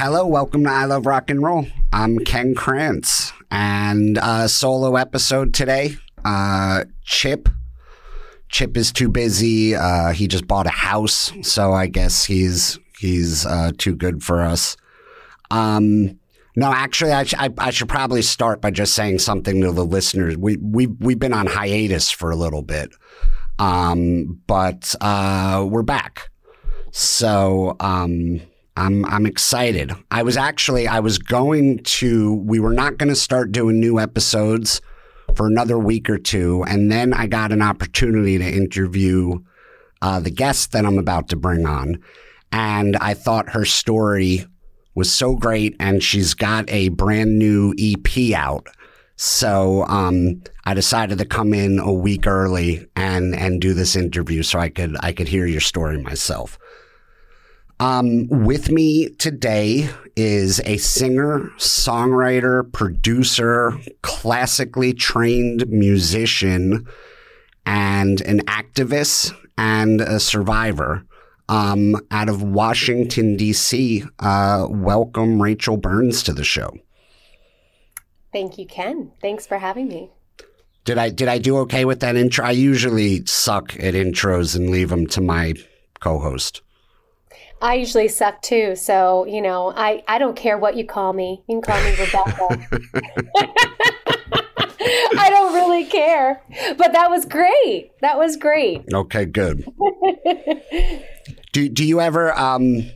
hello, welcome to I Love Rock and Roll. I'm Ken Krantz, and uh, solo episode today. Uh, Chip, Chip is too busy. Uh, he just bought a house, so I guess he's he's uh, too good for us. Um, no, actually, I, sh- I, I should probably start by just saying something to the listeners. We we we've been on hiatus for a little bit, um, but uh, we're back. So um, I'm I'm excited. I was actually I was going to we were not going to start doing new episodes for another week or two, and then I got an opportunity to interview uh, the guest that I'm about to bring on, and I thought her story was so great, and she's got a brand new EP out. So um, I decided to come in a week early and and do this interview so I could I could hear your story myself. Um, with me today is a singer, songwriter, producer, classically trained musician, and an activist and a survivor. Um, out of Washington, D.C., uh, welcome Rachel Burns to the show. Thank you, Ken. Thanks for having me. Did I did I do okay with that intro? I usually suck at intros and leave them to my co-host. I usually suck too, so you know, I I don't care what you call me. You can call me Rebecca. I don't really care, but that was great. That was great. Okay, good. do do you ever um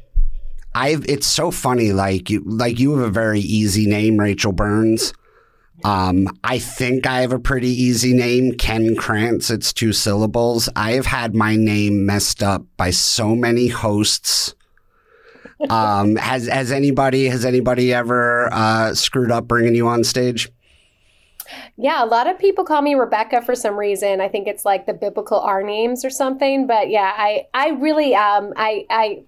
I it's so funny like you like you have a very easy name Rachel Burns. Um I think I have a pretty easy name Ken Krantz it's two syllables. I have had my name messed up by so many hosts. um has has anybody has anybody ever uh screwed up bringing you on stage? Yeah, a lot of people call me Rebecca for some reason. I think it's like the biblical R names or something. But yeah, I I really um I I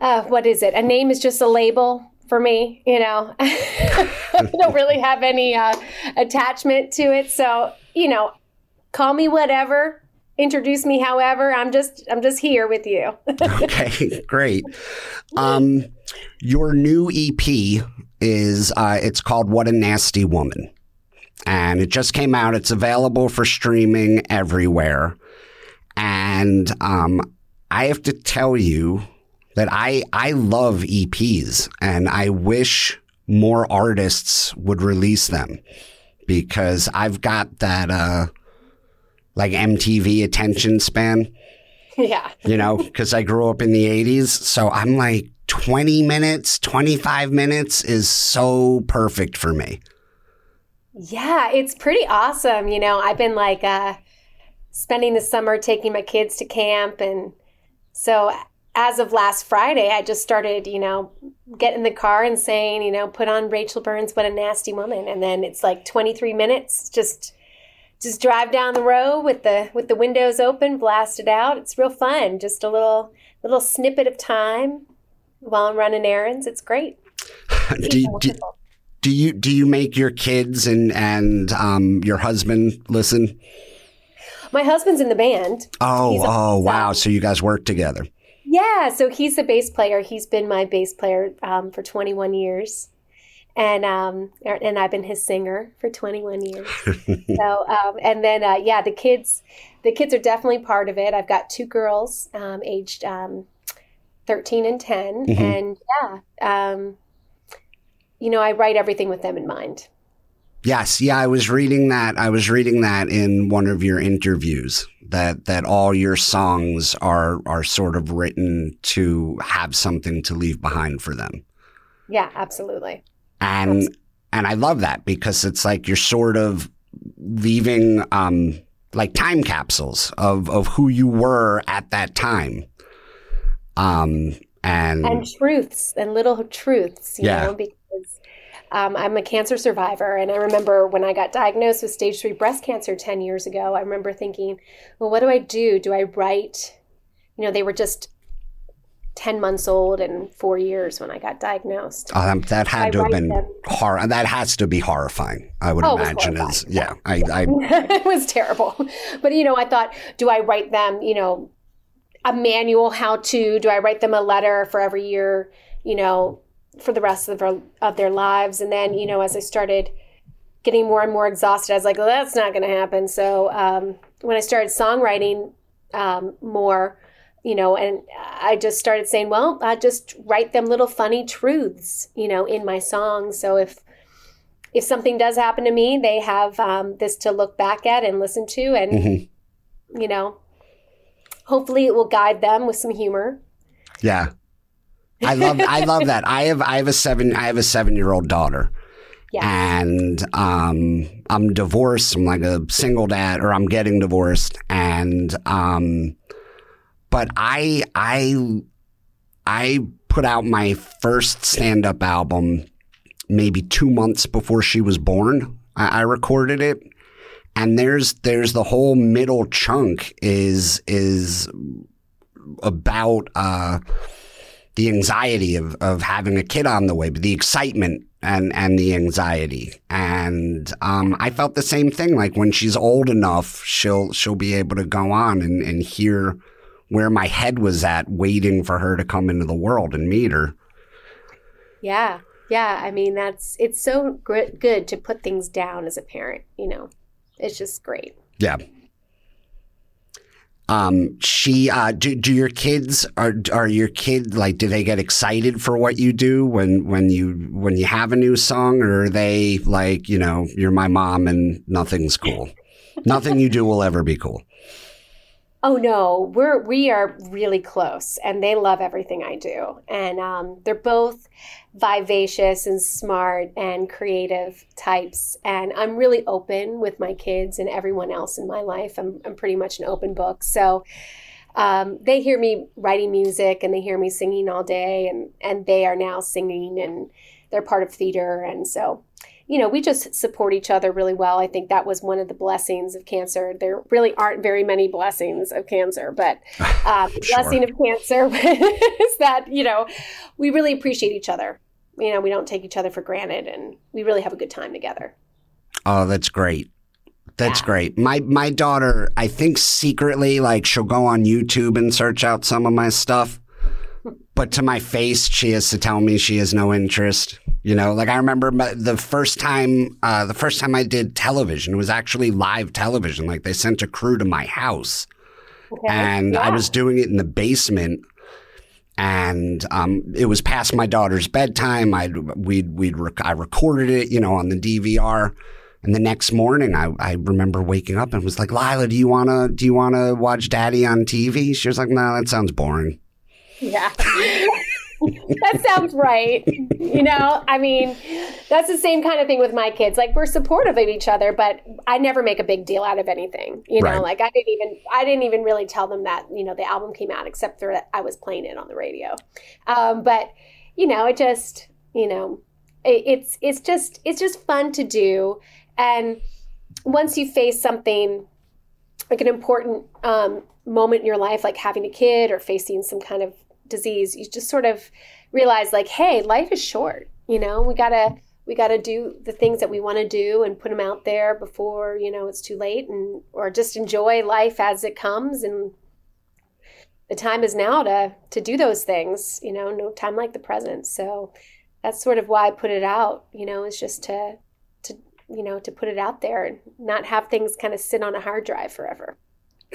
uh, what is it? A name is just a label for me. You know, I don't really have any uh, attachment to it. So you know, call me whatever. Introduce me however. I'm just I'm just here with you. okay, great. Um, your new EP is uh, it's called What a Nasty Woman. And it just came out. It's available for streaming everywhere. And um, I have to tell you that I I love EPs and I wish more artists would release them because I've got that uh, like MTV attention span. yeah. You know, because I grew up in the 80s. So I'm like, 20 minutes, 25 minutes is so perfect for me. Yeah, it's pretty awesome. You know, I've been like uh, spending the summer taking my kids to camp. And so as of last Friday, I just started, you know, getting in the car and saying, you know, put on Rachel Burns, what a nasty woman. And then it's like 23 minutes, just just drive down the road with the with the windows open, blast it out. It's real fun. Just a little little snippet of time while I'm running errands. It's great. do, you, do, do, you do you make your kids and and um, your husband listen? My husband's in the band. Oh, oh, wow! So you guys work together? Yeah. So he's a bass player. He's been my bass player um, for 21 years, and um, and I've been his singer for 21 years. so um, and then uh, yeah, the kids, the kids are definitely part of it. I've got two girls, um, aged um, 13 and 10 mm-hmm. and yeah um, you know i write everything with them in mind yes yeah i was reading that i was reading that in one of your interviews that that all your songs are are sort of written to have something to leave behind for them yeah absolutely and absolutely. and i love that because it's like you're sort of leaving um like time capsules of of who you were at that time um, and and truths and little truths, you yeah. know, um, I'm a cancer survivor, and I remember when I got diagnosed with stage three breast cancer ten years ago. I remember thinking, well, what do I do? Do I write? You know, they were just 10 months old and four years when I got diagnosed. Um, that had I to have been horror. That has to be horrifying. I would oh, imagine is yeah. I, I... it was terrible, but you know, I thought, do I write them? You know, a manual how to? Do I write them a letter for every year you know, for the rest of their, of their lives. And then, you know, as I started getting more and more exhausted, I was like, well, that's not going to happen. So um, when I started songwriting um, more, you know, and I just started saying, well, I just write them little funny truths, you know, in my songs. So if if something does happen to me, they have um, this to look back at and listen to, and mm-hmm. you know, hopefully it will guide them with some humor. Yeah, I love I love that. I have I have a seven I have a seven year old daughter. And um, I'm divorced. I'm like a single dad, or I'm getting divorced. And um, but I I I put out my first stand up album maybe two months before she was born. I, I recorded it, and there's there's the whole middle chunk is is about uh, the anxiety of, of having a kid on the way, but the excitement and and the anxiety. And um, I felt the same thing. Like when she's old enough, she'll she'll be able to go on and, and hear where my head was at, waiting for her to come into the world and meet her. Yeah, yeah. I mean, that's it's so good to put things down as a parent. You know, it's just great. Yeah. Um, she, uh, do, do your kids, are, are your kids, like, do they get excited for what you do when, when you, when you have a new song or are they like, you know, you're my mom and nothing's cool? Nothing you do will ever be cool. Oh no, we're we are really close, and they love everything I do, and um, they're both vivacious and smart and creative types, and I'm really open with my kids and everyone else in my life. I'm I'm pretty much an open book, so. Um, they hear me writing music and they hear me singing all day and and they are now singing and they're part of theater and so you know, we just support each other really well. I think that was one of the blessings of cancer. There really aren't very many blessings of cancer, but um, sure. blessing of cancer is that, you know, we really appreciate each other. You know, we don't take each other for granted and we really have a good time together. Oh, that's great. That's yeah. great. My my daughter, I think secretly, like she'll go on YouTube and search out some of my stuff. But to my face, she has to tell me she has no interest. You know, like I remember the first time, uh, the first time I did television was actually live television. Like they sent a crew to my house, okay. and yeah. I was doing it in the basement. And um, it was past my daughter's bedtime. I we'd we'd rec- I recorded it, you know, on the DVR. And the next morning, I, I remember waking up and was like, "Lila, do you wanna do you wanna watch Daddy on TV?" She was like, "No, that sounds boring." Yeah. that sounds right. You know, I mean, that's the same kind of thing with my kids. Like we're supportive of each other, but I never make a big deal out of anything. You know, right. like I didn't even I didn't even really tell them that you know the album came out, except for that I was playing it on the radio. Um, but you know, it just you know, it, it's it's just it's just fun to do, and once you face something like an important um, moment in your life, like having a kid or facing some kind of disease, you just sort of realize like, hey, life is short. You know, we gotta we gotta do the things that we want to do and put them out there before you know it's too late, and or just enjoy life as it comes. And the time is now to to do those things. You know, no time like the present. So that's sort of why I put it out. You know, is just to to you know to put it out there and not have things kind of sit on a hard drive forever.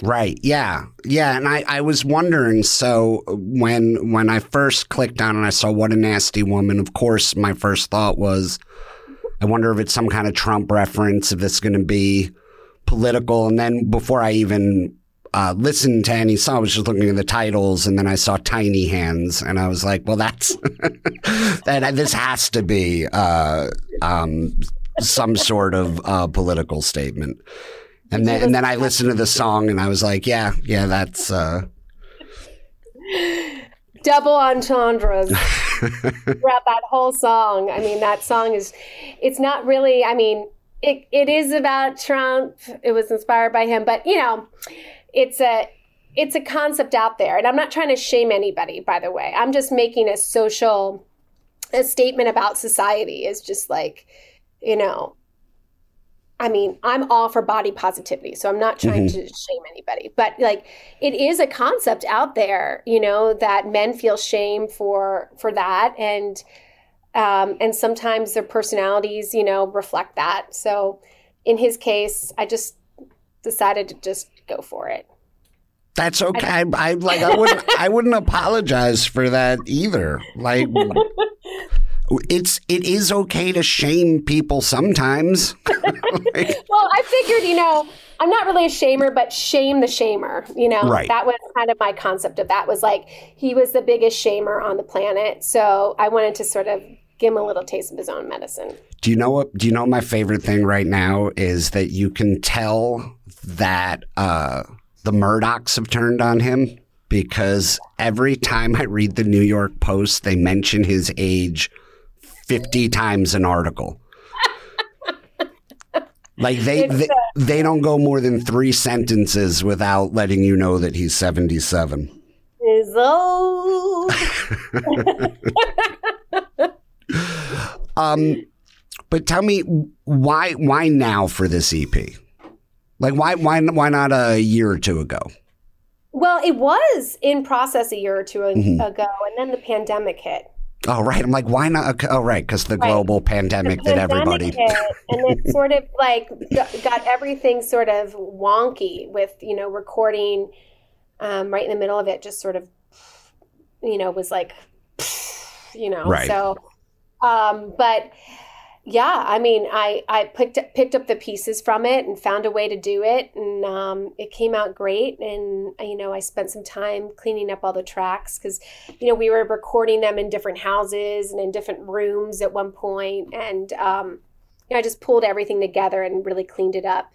Right. Yeah. Yeah. And I, I was wondering. So when when I first clicked on and I saw what a nasty woman, of course, my first thought was, I wonder if it's some kind of Trump reference, if it's going to be political. And then before I even uh, listened to any song, I was just looking at the titles, and then I saw Tiny Hands, and I was like, well, that's that. This has to be uh, um, some sort of uh, political statement. And then and then I listened to the song and I was like, yeah, yeah, that's uh double entendres throughout that whole song. I mean, that song is it's not really I mean, it, it is about Trump. It was inspired by him, but you know, it's a it's a concept out there. And I'm not trying to shame anybody, by the way. I'm just making a social a statement about society is just like, you know, I mean, I'm all for body positivity, so I'm not trying mm-hmm. to shame anybody, but like it is a concept out there, you know, that men feel shame for for that and um and sometimes their personalities, you know, reflect that. So in his case, I just decided to just go for it. That's okay. I, I like I wouldn't I wouldn't apologize for that either. Like it's it is okay to shame people sometimes. like, well, I figured, you know, I'm not really a shamer, but shame the shamer. You know, right. that was kind of my concept of that. Was like he was the biggest shamer on the planet, so I wanted to sort of give him a little taste of his own medicine. Do you know what? Do you know my favorite thing right now is that you can tell that uh, the Murdochs have turned on him because every time I read the New York Post, they mention his age 50 times an article. like they, they they don't go more than 3 sentences without letting you know that he's 77. Is old. um but tell me why why now for this EP? Like why why why not a year or two ago? Well, it was in process a year or 2 mm-hmm. ago and then the pandemic hit. Oh right, I'm like, why not? Oh right, because the global pandemic the that everybody. Hit, and it sort of like got everything sort of wonky with you know recording um, right in the middle of it. Just sort of, you know, was like, you know, right. so. Um, but yeah, I mean, I I picked up, picked up the pieces from it and found a way to do it, and um, it came out great. And you know, I spent some time cleaning up all the tracks because you know we were recording them in different houses and in different rooms at one point, and um, you know, I just pulled everything together and really cleaned it up.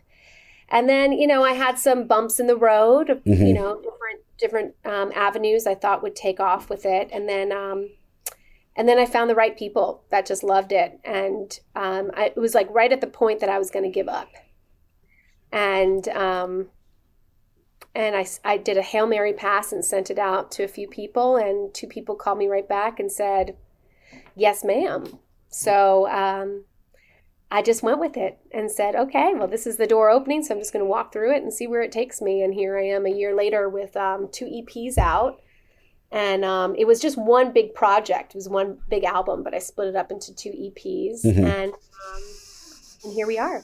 And then you know, I had some bumps in the road, mm-hmm. you know, different different um, avenues I thought would take off with it, and then um, and then I found the right people that just loved it, and um, I, it was like right at the point that I was going to give up, and um, and I, I did a hail mary pass and sent it out to a few people, and two people called me right back and said, "Yes, ma'am." So um, I just went with it and said, "Okay, well, this is the door opening, so I'm just going to walk through it and see where it takes me." And here I am, a year later, with um, two EPs out and um, it was just one big project. It was one big album, but I split it up into two EPs, mm-hmm. and um, and here we are.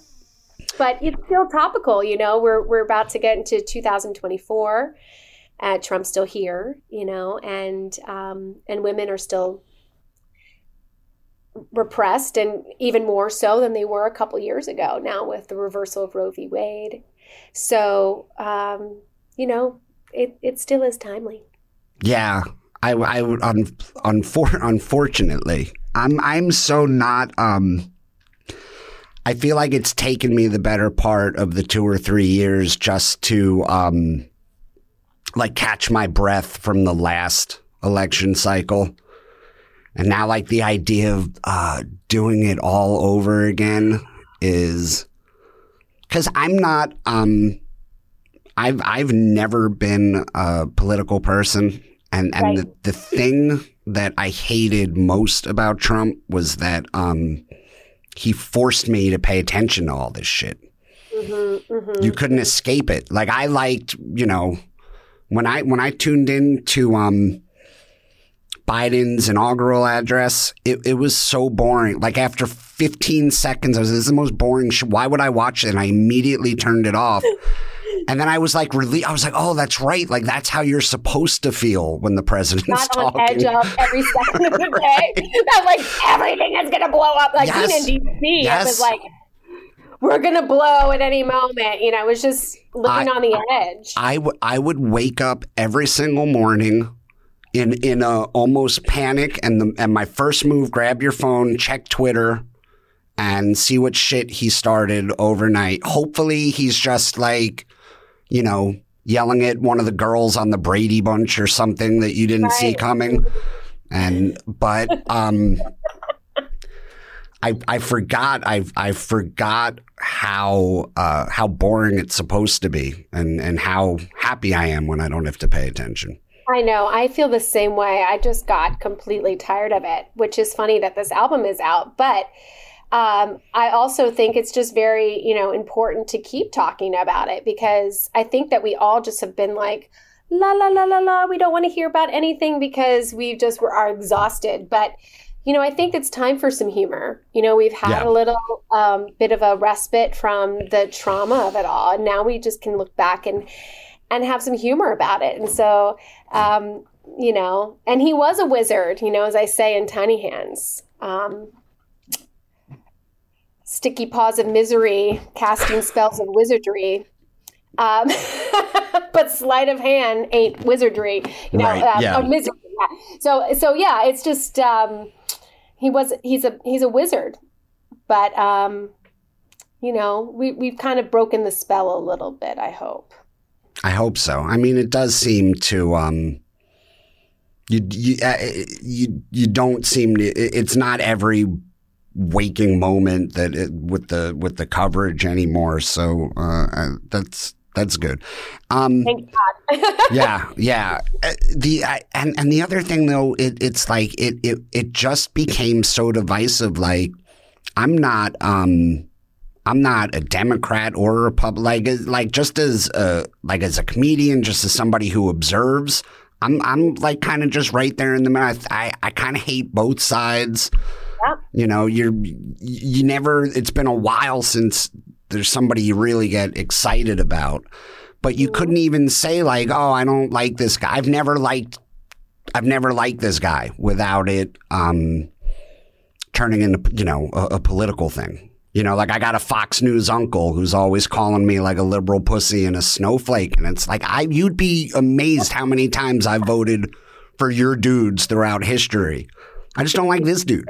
But it's still topical, you know. We're we're about to get into 2024. Uh, Trump's still here, you know, and um, and women are still repressed, and even more so than they were a couple years ago. Now with the reversal of Roe v. Wade, so um, you know, it it still is timely. Yeah, I, I would un, unfor, unfortunately, I'm I'm so not. Um, I feel like it's taken me the better part of the two or three years just to um, like catch my breath from the last election cycle. And now, like the idea of uh, doing it all over again is because I'm not. Um, I've I've never been a political person, and and right. the, the thing that I hated most about Trump was that um, he forced me to pay attention to all this shit. Mm-hmm, mm-hmm, you couldn't escape it. Like I liked, you know, when I when I tuned in to um, Biden's inaugural address, it, it was so boring. Like after 15 seconds, I was, this is the most boring shit. Why would I watch it? And I immediately turned it off. And then I was like, really, I was like, oh, that's right. Like that's how you're supposed to feel when the president's Not talking. on edge of every second of the day. that like everything is gonna blow up. Like yes. being in DC, yes. it was like we're gonna blow at any moment. You know, I was just living I, on the edge. I, w- I would wake up every single morning in in a almost panic, and the and my first move: grab your phone, check Twitter, and see what shit he started overnight. Hopefully, he's just like you know, yelling at one of the girls on the Brady Bunch or something that you didn't right. see coming. And but um I I forgot I I forgot how uh how boring it's supposed to be and and how happy I am when I don't have to pay attention. I know. I feel the same way. I just got completely tired of it, which is funny that this album is out, but um, I also think it's just very, you know, important to keep talking about it because I think that we all just have been like, la la la la la, we don't want to hear about anything because we just were, are exhausted. But you know, I think it's time for some humor. You know, we've had yeah. a little um, bit of a respite from the trauma of it all, and now we just can look back and and have some humor about it. And so, um, you know, and he was a wizard. You know, as I say in Tiny Hands. Um, sticky paws of misery, casting spells of wizardry. Um, but sleight of hand ain't wizardry, you know, right, uh, yeah. misery. Yeah. So, so yeah, it's just um, he was he's a he's a wizard, but um, you know we we've kind of broken the spell a little bit. I hope. I hope so. I mean, it does seem to um, you you uh, you you don't seem to. It's not every waking moment that it, with the with the coverage anymore. So uh, that's that's good. Um, Thank God. yeah, yeah. Uh, the I, and and the other thing though, it, it's like it it it just became so divisive. Like I'm not um I'm not a Democrat or a Republican. Like like just as a like as a comedian, just as somebody who observes. I'm I'm like kind of just right there in the middle. I I, I kind of hate both sides. Yep. You know, you're you never. It's been a while since there's somebody you really get excited about. But you mm-hmm. couldn't even say like, "Oh, I don't like this guy." I've never liked I've never liked this guy without it um, turning into you know a, a, political thing. You know, like I got a Fox News uncle who's always calling me like a liberal pussy and a snowflake, and it's like I you'd be amazed how many times I voted for your dudes throughout history. I just don't like this dude.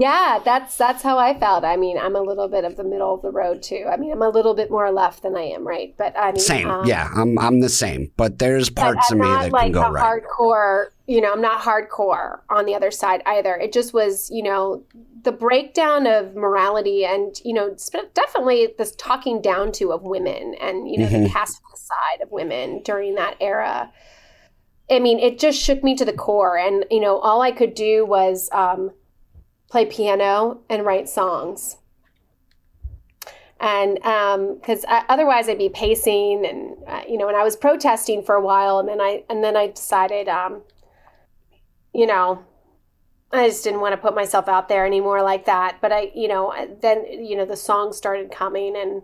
Yeah, that's that's how I felt. I mean, I'm a little bit of the middle of the road too. I mean, I'm a little bit more left than I am right, but I mean, same. Um, yeah, I'm I'm the same, but there's parts but of me that like can go right. Hardcore, you know, I'm not hardcore on the other side either. It just was, you know, the breakdown of morality and you know, definitely this talking down to of women and you know mm-hmm. the casting aside of women during that era. I mean, it just shook me to the core, and you know, all I could do was. Um, play piano and write songs. And because um, otherwise I'd be pacing, and uh, you know, and I was protesting for a while, and then I and then I decided, um, you know, I just didn't want to put myself out there anymore like that. But I, you know, then you know the songs started coming, and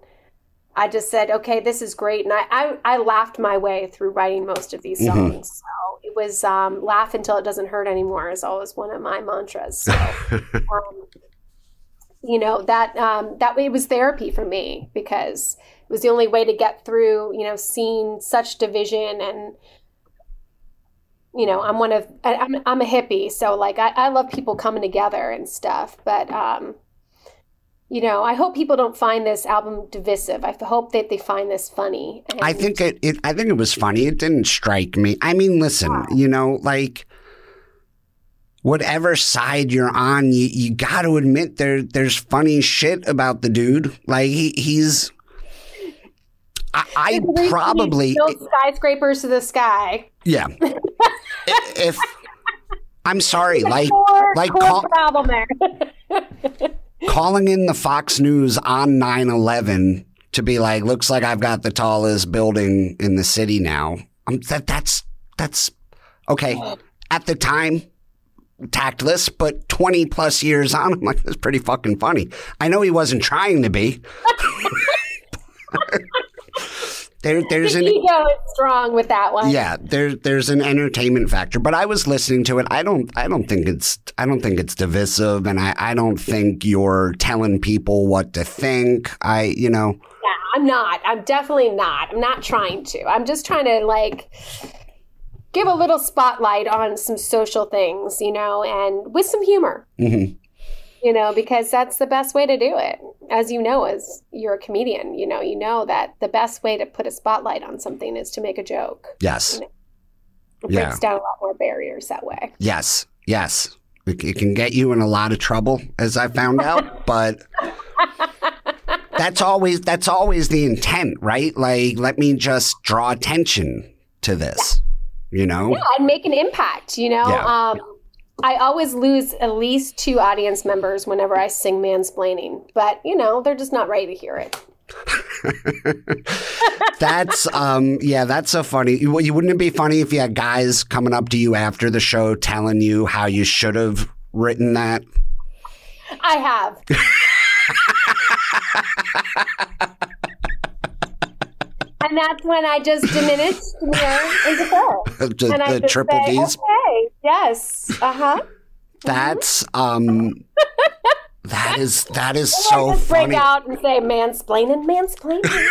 I just said, okay, this is great. And I, I, I laughed my way through writing most of these mm-hmm. songs. Mm-hmm. So it was um, laugh until it doesn't hurt anymore is always one of my mantras. So, um, you know, that, um, that it was therapy for me because it was the only way to get through, you know, seeing such division and, you know, I'm one of, I'm, I'm a hippie. So like, I, I love people coming together and stuff, but, um, you know, I hope people don't find this album divisive. I hope that they find this funny. And I think it, it, I think it was funny. It didn't strike me. I mean, listen, you know, like whatever side you're on, you, you got to admit there there's funny shit about the dude. Like he, he's. I, I probably skyscrapers to the sky. Yeah. if I'm sorry, like like call, problem there calling in the Fox News on 9 11 to be like, looks like I've got the tallest building in the city now. Um, that, that's, that's okay. At the time, tactless, but 20 plus years on, I'm like, that's pretty fucking funny. I know he wasn't trying to be. There, there's the an ego is strong with that one. Yeah, there, there's an entertainment factor. But I was listening to it. I don't, I don't think it's, I don't think it's divisive, and I, I don't think you're telling people what to think. I, you know. Yeah, I'm not. I'm definitely not. I'm not trying to. I'm just trying to like give a little spotlight on some social things, you know, and with some humor. Mm-hmm you know, because that's the best way to do it. As you know, as you're a comedian, you know, you know that the best way to put a spotlight on something is to make a joke. Yes. You know? It yeah. breaks down a lot more barriers that way. Yes. Yes. It can get you in a lot of trouble, as I found out, but that's always that's always the intent, right? Like, let me just draw attention to this, yeah. you know? Yeah, and make an impact, you know? Yeah. Um, I always lose at least two audience members whenever I sing mansplaining, but you know, they're just not ready to hear it. that's um yeah that's so funny. You, you wouldn't it be funny if you had guys coming up to you after the show telling you how you should have written that? I have and that's when I just diminished near and defer. the, and I the triple say, D's. Okay, yes, uh huh. That's um. That is that is so just funny. Break out and say mansplaining, mansplaining.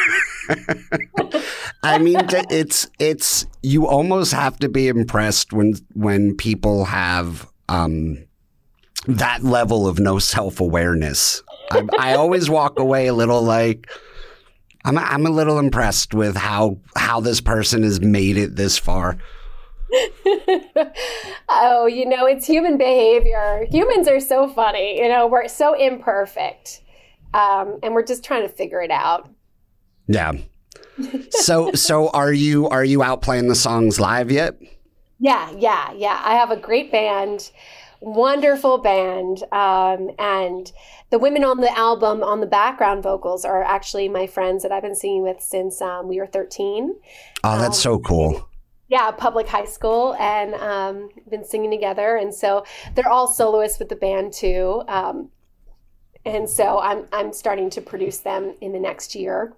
I mean, it's it's you almost have to be impressed when when people have um that level of no self awareness. I, I always walk away a little like I'm I'm a little impressed with how how this person has made it this far. oh, you know, it's human behavior. Humans are so funny. You know, we're so imperfect, um, and we're just trying to figure it out. Yeah. so so are you are you out playing the songs live yet? Yeah, yeah, yeah. I have a great band wonderful band. Um, and the women on the album on the background vocals are actually my friends that I've been singing with since um, we were 13. Oh, that's um, so cool. Yeah, public high school, and um, been singing together. And so they're all soloists with the band too. Um, and so I'm I'm starting to produce them in the next year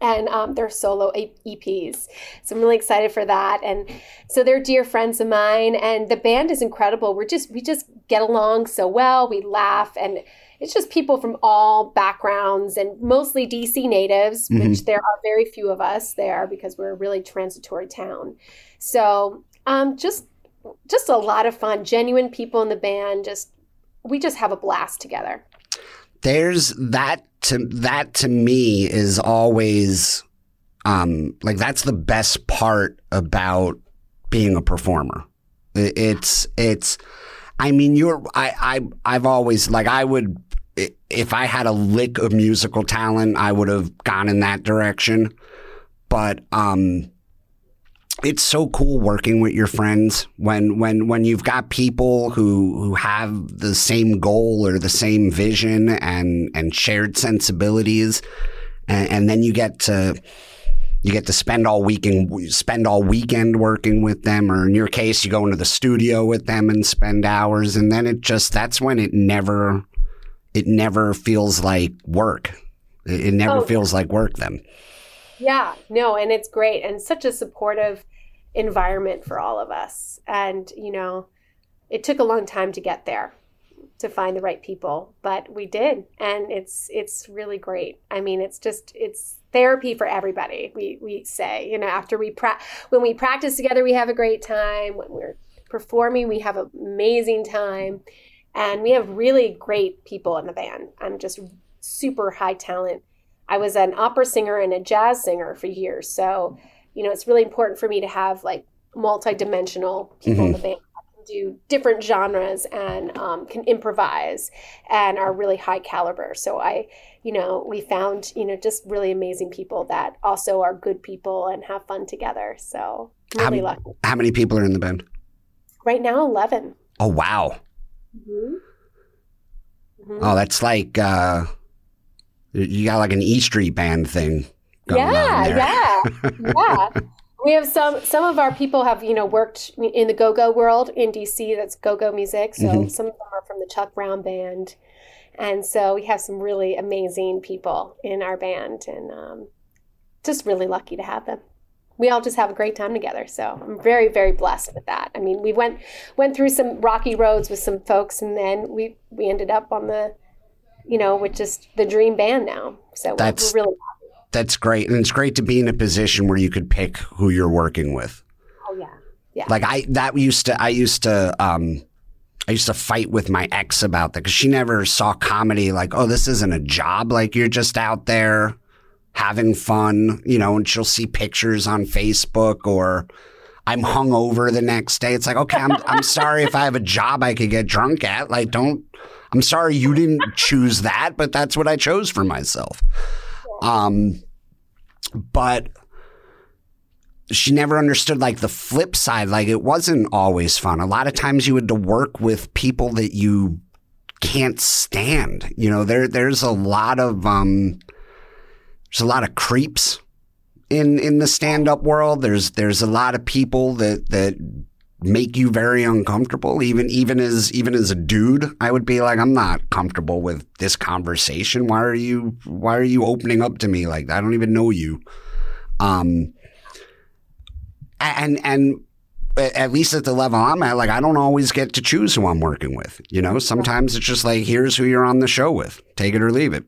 and um, their solo EPs. So I'm really excited for that. And so they're dear friends of mine, and the band is incredible. We're just we just get along so well. We laugh, and it's just people from all backgrounds and mostly DC natives, mm-hmm. which there are very few of us there because we're a really transitory town. So um, just just a lot of fun. Genuine people in the band. Just we just have a blast together there's that to that to me is always um like that's the best part about being a performer. It's it's I mean you're I I I've always like I would if I had a lick of musical talent, I would have gone in that direction. But um it's so cool working with your friends when when when you've got people who who have the same goal or the same vision and and shared sensibilities. And, and then you get to you get to spend all weekend spend all weekend working with them or in your case you go into the studio with them and spend hours. And then it just that's when it never it never feels like work. It, it never oh. feels like work then yeah, no, and it's great and such a supportive environment for all of us. And, you know, it took a long time to get there to find the right people, but we did. And it's it's really great. I mean, it's just it's therapy for everybody. We we say, you know, after we pra- when we practice together, we have a great time. When we're performing, we have an amazing time. And we have really great people in the band. I'm just super high talent I was an opera singer and a jazz singer for years. So, you know, it's really important for me to have like multi-dimensional people mm-hmm. in the band I can do different genres and um, can improvise and are really high caliber. So I, you know, we found, you know, just really amazing people that also are good people and have fun together. So really how, lucky. How many people are in the band? Right now, 11. Oh, wow. Mm-hmm. Mm-hmm. Oh, that's like, uh, you got like an E Street band thing. yeah, yeah, yeah. We have some. Some of our people have you know worked in the go-go world in DC. That's go-go music. So mm-hmm. some of them are from the Chuck Brown band, and so we have some really amazing people in our band, and um, just really lucky to have them we all just have a great time together. So I'm very, very blessed with that. I mean, we went went through some rocky roads with some folks, and then we we ended up on the you know, with just the dream band now. So that's, we're really happy. That's great. And it's great to be in a position where you could pick who you're working with. Oh yeah. Yeah. Like I that used to I used to um I used to fight with my ex about that because she never saw comedy like, oh, this isn't a job. Like you're just out there having fun, you know, and she'll see pictures on Facebook or I'm hungover the next day. It's like, okay, I'm I'm sorry if I have a job I could get drunk at. Like, don't I'm sorry you didn't choose that, but that's what I chose for myself. Um, but she never understood like the flip side. Like it wasn't always fun. A lot of times you had to work with people that you can't stand. You know, there there's a lot of um there's a lot of creeps in in the stand up world. There's there's a lot of people that that make you very uncomfortable. Even even as even as a dude, I would be like, I'm not comfortable with this conversation. Why are you why are you opening up to me like? I don't even know you. Um and and at least at the level I'm at, like I don't always get to choose who I'm working with. You know, sometimes it's just like here's who you're on the show with, take it or leave it.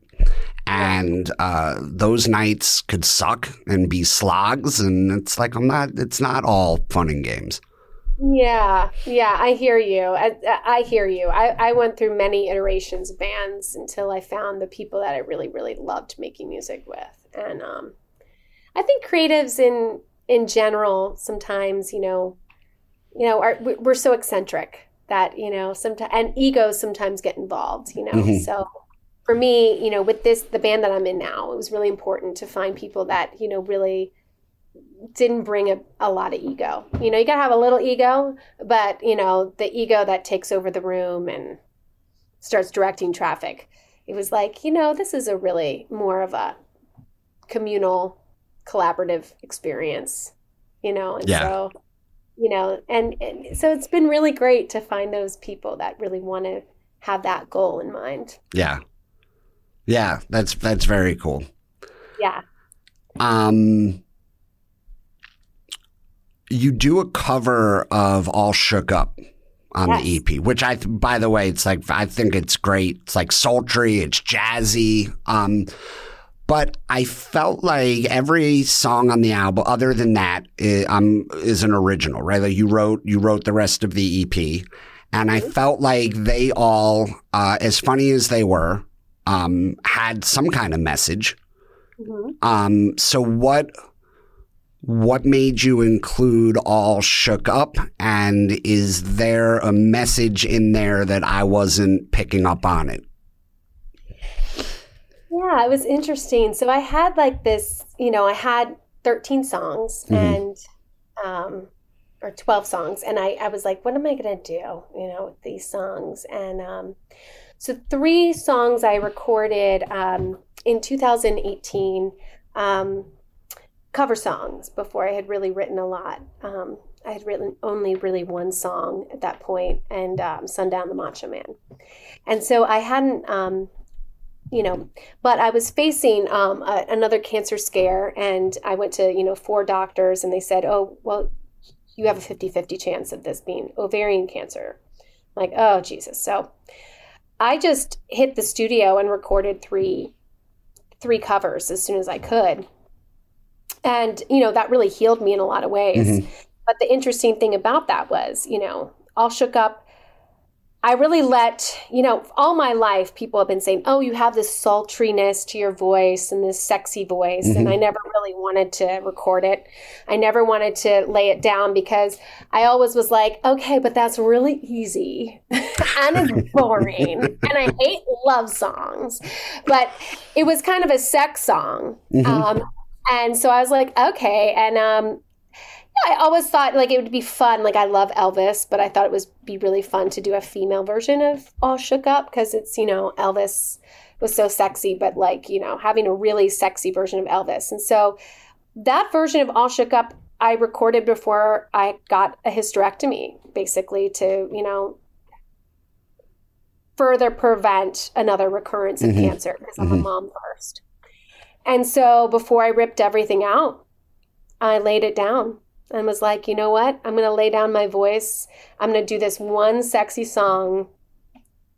And uh, those nights could suck and be slogs, and it's like I'm not. It's not all fun and games. Yeah, yeah, I hear you. I, I hear you. I, I went through many iterations of bands until I found the people that I really, really loved making music with. And um, I think creatives in in general sometimes, you know, you know, are, we're so eccentric that you know sometimes and egos sometimes get involved. You know, mm-hmm. so for me, you know, with this the band that I'm in now, it was really important to find people that you know really didn't bring a, a lot of ego. You know, you gotta have a little ego, but you know, the ego that takes over the room and starts directing traffic. It was like, you know, this is a really more of a communal, collaborative experience. You know, and yeah. so you know, and, and so it's been really great to find those people that really want to have that goal in mind. Yeah. Yeah, that's that's very cool. Yeah. Um you do a cover of All Shook Up on yes. the EP, which I, by the way, it's like, I think it's great. It's like sultry, it's jazzy. Um, but I felt like every song on the album, other than that, is, um, is an original, right? Like you wrote, you wrote the rest of the EP, and I mm-hmm. felt like they all, uh, as funny as they were, um, had some kind of message. Mm-hmm. Um, so what? What made you include all shook up? And is there a message in there that i wasn't picking up on it? Yeah it was interesting. So i had like this you know i had 13 songs mm-hmm. and um or 12 songs and I, I was like what am i going to do you know with these songs? And um so three songs i recorded um in 2018 um cover songs before I had really written a lot. Um, I had written only really one song at that point, and um, Sundown the Macho Man. And so I hadn't, um, you know, but I was facing um, a, another cancer scare, and I went to, you know, four doctors, and they said, oh, well, you have a 50 50 chance of this being ovarian cancer. I'm like, oh, Jesus. So I just hit the studio and recorded three three covers as soon as I could and, you know, that really healed me in a lot of ways. Mm-hmm. But the interesting thing about that was, you know, all shook up. I really let, you know, all my life people have been saying, oh, you have this sultriness to your voice and this sexy voice. Mm-hmm. And I never really wanted to record it. I never wanted to lay it down because I always was like, okay, but that's really easy and it's boring. and I hate love songs. But it was kind of a sex song. Mm-hmm. Um, and so I was like, okay. And um, I always thought like it would be fun. Like I love Elvis, but I thought it was be really fun to do a female version of All Shook Up because it's you know Elvis was so sexy, but like you know having a really sexy version of Elvis. And so that version of All Shook Up I recorded before I got a hysterectomy, basically to you know further prevent another recurrence of mm-hmm. cancer because I'm mm-hmm. a mom first. And so before I ripped everything out, I laid it down and was like, you know what? I'm going to lay down my voice. I'm going to do this one sexy song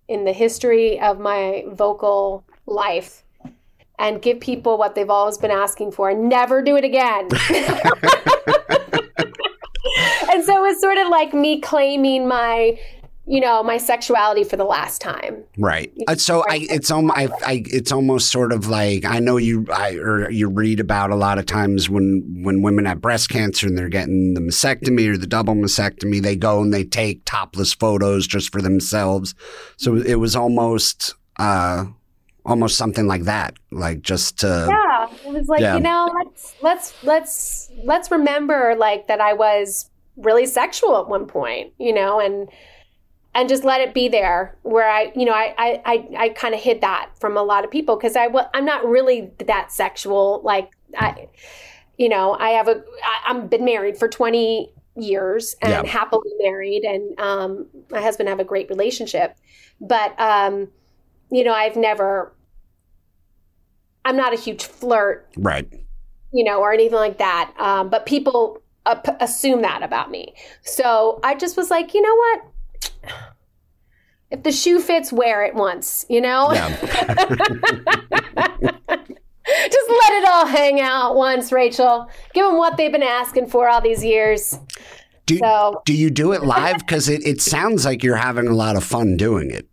in the history of my vocal life and give people what they've always been asking for and never do it again. and so it was sort of like me claiming my you know my sexuality for the last time. Right. Uh, so i it's almost I, I it's almost sort of like i know you i or you read about a lot of times when when women have breast cancer and they're getting the mastectomy or the double mastectomy they go and they take topless photos just for themselves. So it was almost uh almost something like that like just to yeah it was like, Yeah. you know, let's let's let's let's remember like that I was really sexual at one point, you know, and and just let it be there where I, you know, I I I, I kind of hid that from a lot of people because I I'm not really that sexual. Like I, you know, I have a I, I'm been married for 20 years and Yeah. happily married, and um, my husband have a great relationship, but um, you know, I've never. I'm not a huge flirt Right. you know, or anything like that. Um, but people uh, assume that about me. So I just was like, you know what? If the shoe fits, wear it once, you know? Yeah. just let it all hang out once, Rachel. Give them what they've been asking for all these years. Do, So, do you do it live? Because it, it sounds like you're having a lot of fun doing it.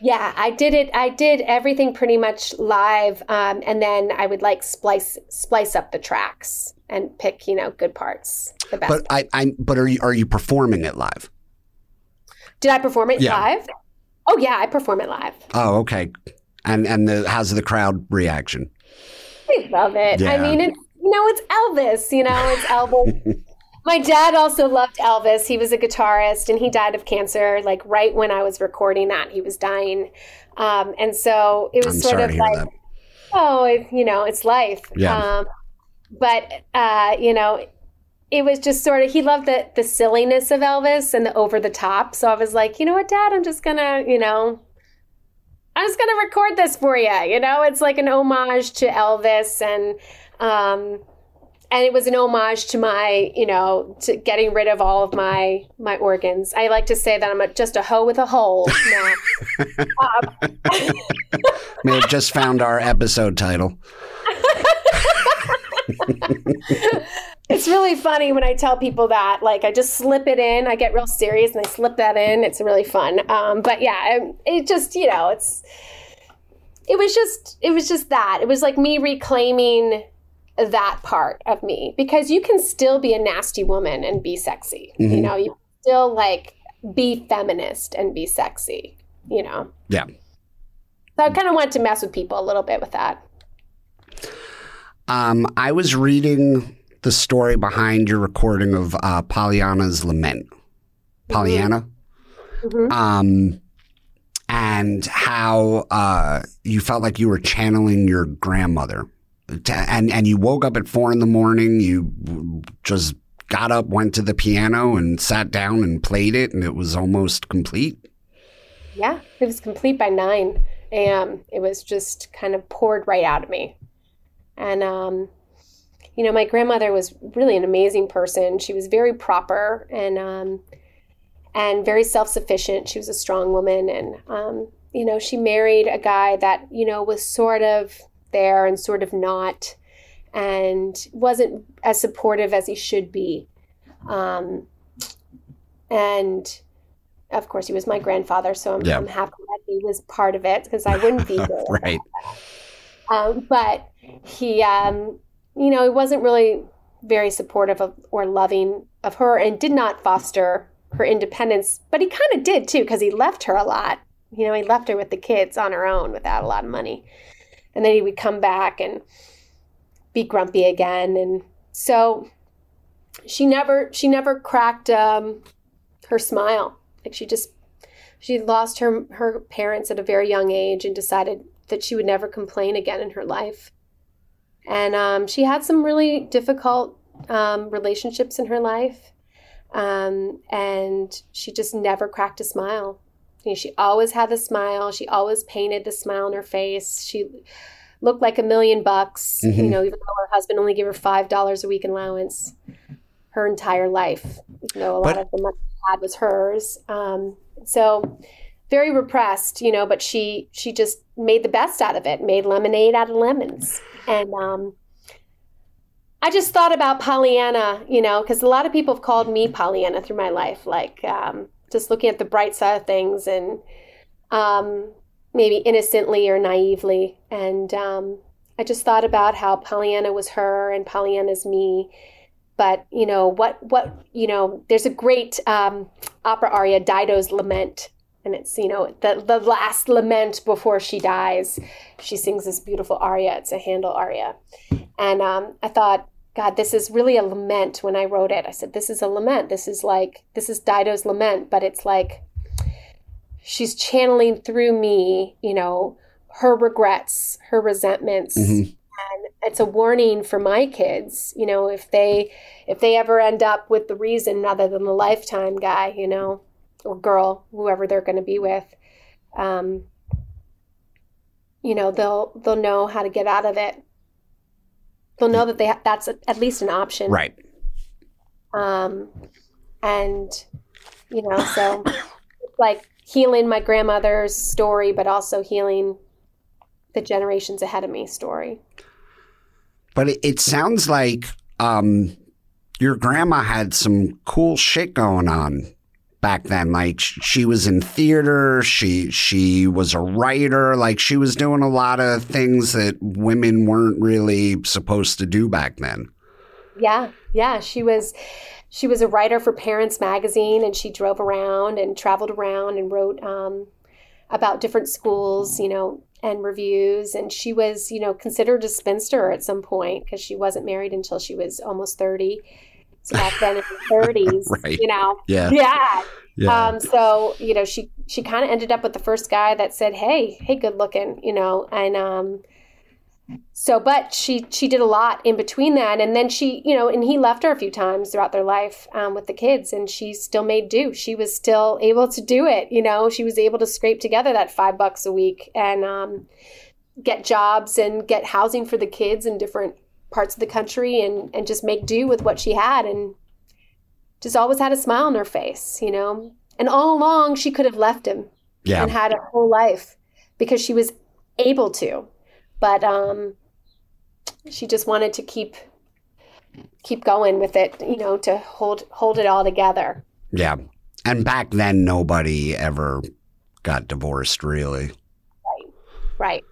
yeah, I did it. I did everything pretty much live. Um, and then I would like splice, splice up the tracks and pick, you know, good parts, the best. But I, I but are you are you performing it live? Did I perform it Yeah. live? Oh yeah, I perform it live. Oh, okay. And and the how's the crowd reaction? I love it. I mean, it's you know, it's Elvis. You know, it's Elvis. My dad also loved Elvis. He was a guitarist, and he died of cancer. Like right when I was recording that, he was dying, um, and so it was I'm sort of like, that. oh, it, you know, it's life. Yeah. Um, but uh, you know, it was just sort of he loved the the silliness of Elvis and the over the top. So I was like, you know what, Dad, I'm just gonna, you know, I'm just gonna record this for you. You know, it's like an homage to Elvis and um and it was an homage to my, you know, to getting rid of all of my my organs. I like to say that I'm a, just a hoe with a hole now. um, May have just found our episode title. it's really funny when I tell people that. Like, I just slip it in. I get real serious and I slip that in. It's really fun. Um, but yeah, um, it just you know, it's it was just it was just that. It was like me reclaiming that part of me because you can still be a nasty woman and be sexy. You Mhm. know, you can still like be feminist and be sexy. You know. Yeah. So I kind of wanted to mess with people a little bit with that. Um, I was reading the story behind your recording of uh, Pollyanna's Lament. Pollyanna. Mhm. Um, and how uh, you felt like you were channeling your grandmother. And, and you woke up at four in the morning. You just got up, went to the piano, and sat down and played it, and it was almost complete. Yeah, it was complete by 9 a.m. It was just kind of poured right out of me. And, um, you know, my grandmother was really an amazing person. She was very proper and, um, and very self sufficient. She was a strong woman. And, um, you know, she married a guy that, you know, was sort of there and sort of not and wasn't as supportive as he should be. Um, and, of course, he was my grandfather, so I'm, Yeah. I'm happy that he was part of it because I wouldn't be here. right. Um, but he, um, you know, he wasn't really very supportive of or loving of her and did not foster her independence. But he kind of did too because he left her a lot. You know, he left her with the kids on her own without a lot of money. And then he would come back and be grumpy again. And so she never, she never cracked um, her smile. Like she just, she lost her her parents at a very young age and decided that she would never complain again in her life. And um, she had some really difficult um, relationships in her life. Um, and she just never cracked a smile. You know, she always had the smile. She always painted the smile on her face. She looked like a million bucks, you Mhm. know, even though her husband only gave her $5 a week allowance her entire life. You know, a lot But- of the money she had was hers. Um, so very repressed, you know, but she she just made the best out of it, made lemonade out of lemons. And um I just thought about Pollyanna, you know, because a lot of people have called me Pollyanna through my life, like um, just looking at the bright side of things and um, maybe innocently or naively. And um, I just thought about how Pollyanna was her and Pollyanna's me. But you know what? What you know? There's a great um, opera aria, Dido's Lament, and it's you know the the last lament before she dies. She sings this beautiful aria. It's a Handel aria, and um, I thought, God, this is really a lament. When I wrote it, I said, this is a lament. This is like this is Dido's lament, but it's like she's channeling through me, you know, her regrets, her resentments. Mm-hmm. And it's a warning for my kids, you know, if they if they ever end up with the reason rather than the lifetime guy, you know, or girl, whoever they're going to be with, um, you know, they'll they'll know how to get out of it. They'll know that they ha- that's a, at least an option, right? Um, and you know, so like healing my grandmother's story, but also healing the generations ahead of me story. But it, it sounds like um, your grandma had some cool shit going on back then. Like she was in theater, she she was a writer, like she was doing a lot of things that women weren't really supposed to do back then. Yeah, yeah, she was she was a writer for Parents Magazine, and she drove around and traveled around and wrote um, about different schools, you know, and reviews. And she was, you know, considered a spinster at some point because she wasn't married until she was almost thirty back then in the 30s, right. you know. Yeah. Yeah. yeah. Um, so, you know, she she kind of ended up with the first guy that said, "Hey, hey, good looking," you know, and um so but she she did a lot in between that and then she you know and he left her a few times throughout their life um, with the kids and she still made do she was still able to do it you know she was able to scrape together that five bucks a week and um, get jobs and get housing for the kids in different parts of the country and and just make do with what she had and just always had a smile on her face, you know. And all along she could have left him yeah. and had a whole life because she was able to. But um she just wanted to keep keep going with it, you know, to hold hold it all together. Yeah. And back then nobody ever got divorced really. Right. Right.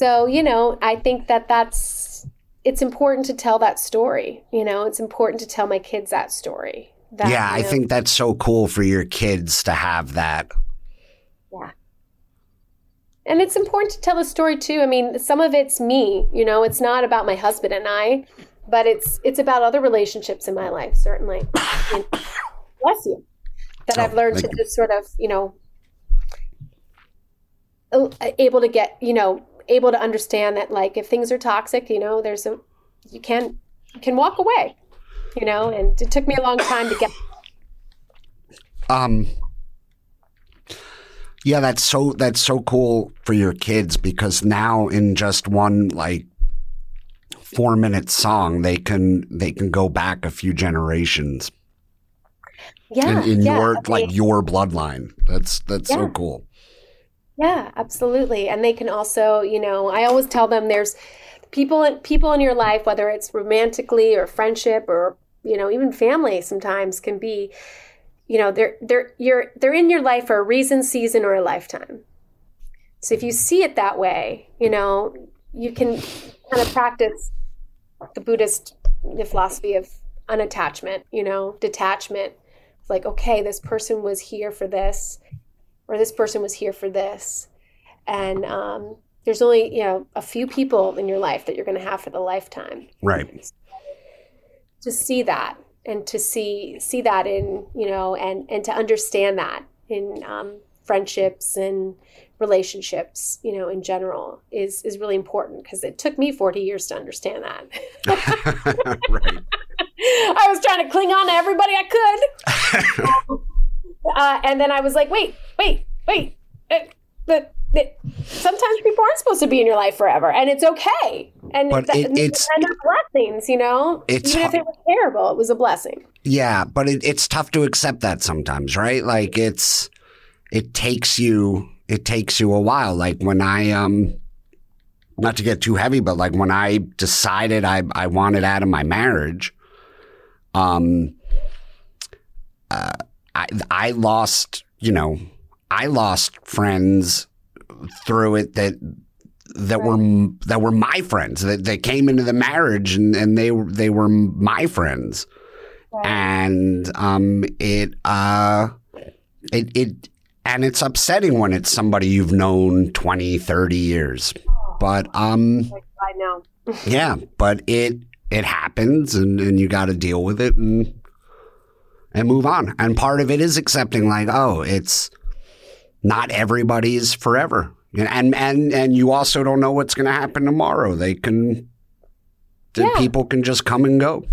So, you know, I think that that's it's important to tell that story. You know, it's important to tell my kids that story. That, yeah, you know, I think that's so cool for your kids to have that. Yeah. And it's important to tell the story too. I mean, some of it's me, you know, it's not about my husband and I, but it's it's about other relationships in my life, certainly. bless you. That oh, I've learned to you. just sort of, you know, uh, able to get, you know, able to understand that like if things are toxic, you know, there's a you can you can walk away, you know, and it took me a long time to get. Um. Yeah, that's so that's so cool for your kids because now in just one like four minute song they can they can go back a few generations. Yeah, in, in yeah, your like your bloodline. That's that's yeah. so cool. Yeah, absolutely. And they can also, you know, I always tell them there's people people in your life, whether it's romantically or friendship or you know even family, sometimes can be, you know, they're they're you're they're in your life for a reason, season, or a lifetime. So if you see it that way, you know, you can kind of practice the Buddhist philosophy of unattachment, you know, detachment. It's Like, okay, this person was here for this or this person was here for this. And um, there's only you know a few people in your life that you're going to have for the lifetime. Right. To see that and to see see that in you know and and to understand that in um, friendships and relationships you know in general is is really important because it took me 40 years to understand that. Right. I was trying to cling on to everybody i could Uh, and then I was like, wait, wait, wait. It, but it, sometimes people aren't supposed to be in your life forever, and it's okay. And but it, it's and blessings, you know. It's Even if it was terrible, it was a blessing. Yeah, but it, it's tough to accept that sometimes, right? Like it's it takes you it takes you a while. Like when I um not to get too heavy, but like when I decided I I wanted out of my marriage, um uh I, I lost, you know, I lost friends through it that that right. were that were my friends that, that came into the marriage and, and they they were my friends right. and um it uh it it and it's upsetting when it's somebody you've known 20, 30 years. But um I know. yeah, but it it happens and, and you got to deal with it and and move on. And part of it is accepting like, oh, it's not everybody's forever. And and and you also don't know what's going to happen tomorrow. They can the Yeah. people can just come and go.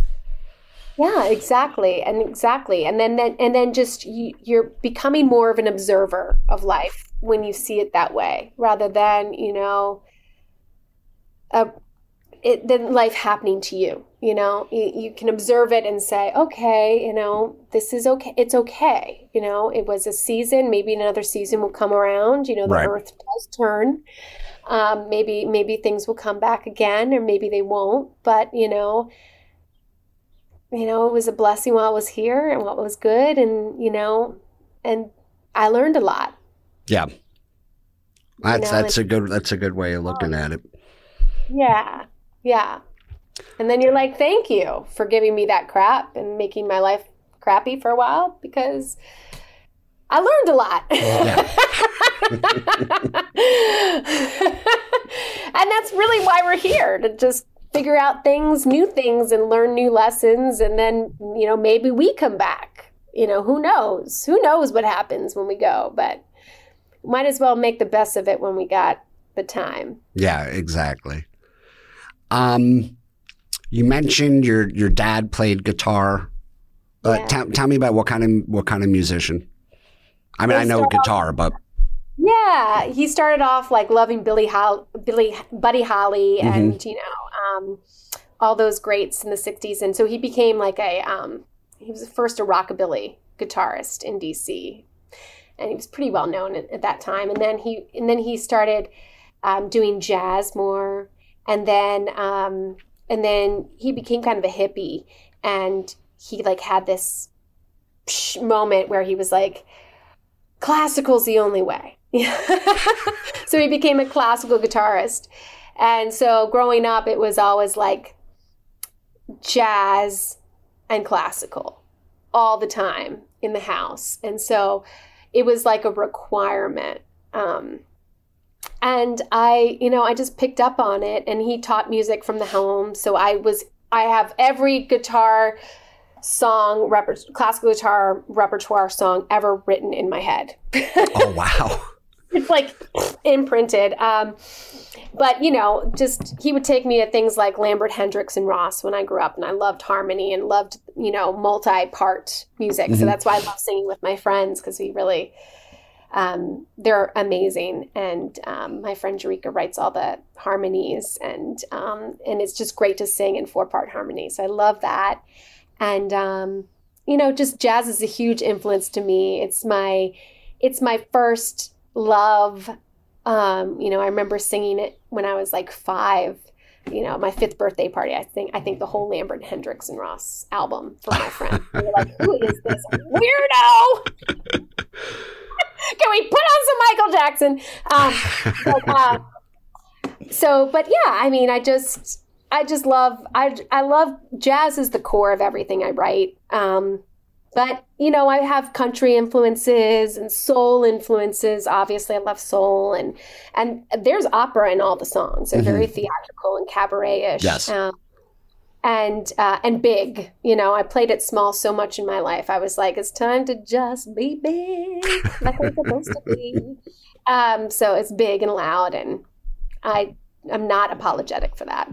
Yeah, exactly, and exactly, and then, then and then just you, you're becoming more of an observer of life when you see it that way, rather than you know, a, it then life happening to you. You know, you, you can observe it and say, okay, you know, this is okay. It's okay. You know, it was a season. Maybe another season will come around. You know, the Right. earth does turn. Um, maybe maybe things will come back again, or maybe they won't. But you know you know, it was a blessing while I was here and what was good and you know, and I learned a lot. Yeah. That's know, that's a good that's a good way of looking at it. Yeah. Yeah. And then you're like, "Thank you for giving me that crap and making my life crappy for a while because I learned a lot." and that's really why we're here to just figure out things, new things and learn new lessons and then, you know, maybe we come back. You know, who knows? Who knows what happens when we go, but might as well make the best of it when we got the time. Yeah, exactly. Um, you mentioned your your dad played guitar. Uh, Yeah. tell tell me about what kind of what kind of musician. I mean, I know start off- guitar, but Yeah, he started off like loving Billy Hol- Billy Buddy Holly Mm-hmm. and you know um, all those greats in the '60s, and so he became like a um, he was first a rockabilly guitarist in DC, and he was pretty well known at, at that time. And then he and then he started um, doing jazz more, and then um, and then he became kind of a hippie, and he like had this moment where he was like classical's the only way. so he became a classical guitarist. And so growing up, it was always like jazz and classical all the time in the house. And so it was like a requirement. Um, and I, you know, I just picked up on it and he taught music from the home. So I was, I have every guitar song, reper- classical guitar repertoire song ever written in my head. oh wow, it's like imprinted. Um, but you know, just he would take me to things like Lambert Hendricks and Ross when I grew up, and I loved harmony and loved you know multi-part music. So that's why I love singing with my friends because we really. Um, they're amazing, and um, my friend Jerika writes all the harmonies, and um, and it's just great to sing in four part harmony. So I love that, and um, you know, just jazz is a huge influence to me. It's my it's my first love. Um, you know, I remember singing it when I was like five. You know, my fifth birthday party. I think I think the whole Lambert Hendricks and Ross album for my friend. Were like, "Who is this weirdo?" Can we put on some Michael Jackson? Um, but, uh, so, but yeah, I mean, I just, I just love, I, I love jazz is the core of everything I write. Um, but you know, I have country influences and soul influences. Obviously, I love soul, and and there's opera in all the songs. They're very theatrical and cabaret-ish. Yes. Um, and uh, and big. You know, I played it small so much in my life. I was like, it's time to just be big, like we're supposed to be. Um, so it's big and loud, and I I'm not apologetic for that.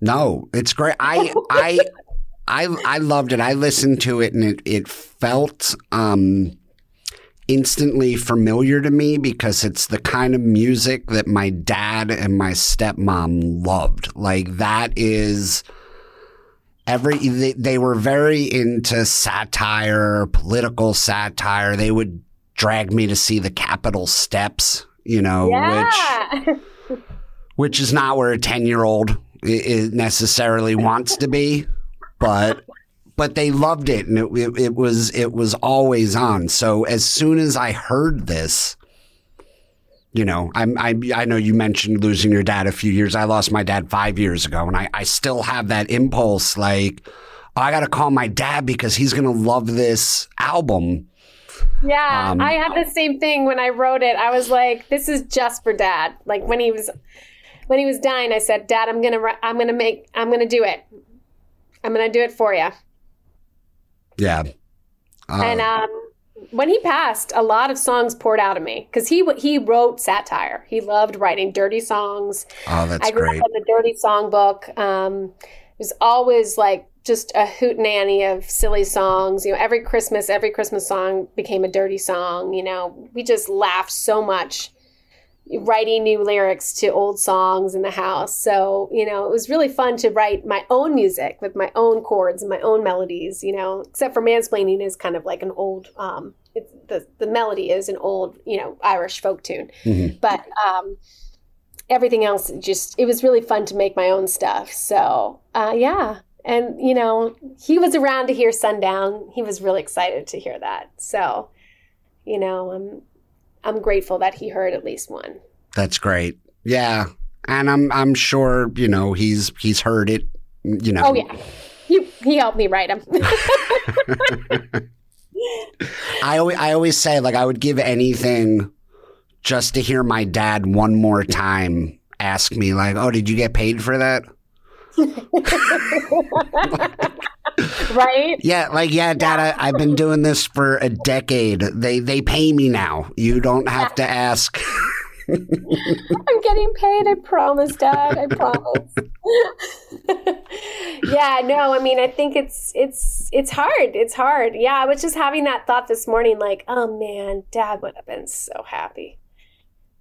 no, it's great. I I I I loved it. I listened to it and it it felt um instantly familiar to me because it's the kind of music that my dad and my stepmom loved. Like that is every they, they were very into satire, political satire. They would drag me to see the Capitol steps, you know, which Yeah. which is not where a 10 year old necessarily wants to be but but they loved it and it, it, it was it was always on so as soon as i heard this you know I'm, I, I know you mentioned losing your dad a few years i lost my dad five years ago and i, I still have that impulse like i gotta call my dad because he's gonna love this album Yeah, um, I had the same thing when I wrote it. I was like, "This is just for Dad." Like when he was when he was dying, I said, "Dad, I'm gonna I'm gonna make I'm gonna do it. I'm gonna do it for you." Yeah. Uh, and um, when he passed, a lot of songs poured out of me because he he wrote satire. He loved writing dirty songs. Oh, that's I grew great. up in the dirty song book. Um, it was always like just a hootenanny of silly songs. You know, every Christmas, every Christmas song became a dirty song. You know, we just laughed so much writing new lyrics to old songs in the house. So, you know, it was really fun to write my own music with my own chords and my own melodies, you know, except for mansplaining is kind of like an old, um, it's, the, the melody is an old, you know, Irish folk tune. Mm-hmm. But um, everything else just, it was really fun to make my own stuff. So, uh, yeah. And, you know, he was around to hear Sundown. He was really excited to hear that. So, you know, I'm I'm grateful that he heard at least one. That's great. Yeah. And I'm I'm sure, you know, he's he's heard it, you know. Oh yeah. He he helped me write him. I always I always say like I would give anything just to hear my dad one more time ask me like, "Oh, did you get paid for that?" right? Yeah, like yeah, Dad, I, have been doing this for a decade. They they pay me now. You don't have to ask. I'm getting paid. I promise, Dad. I promise. yeah, no, I mean, I think it's it's it's hard. It's hard. Yeah, I was just having that thought this morning, like, oh man, Dad would have been so happy.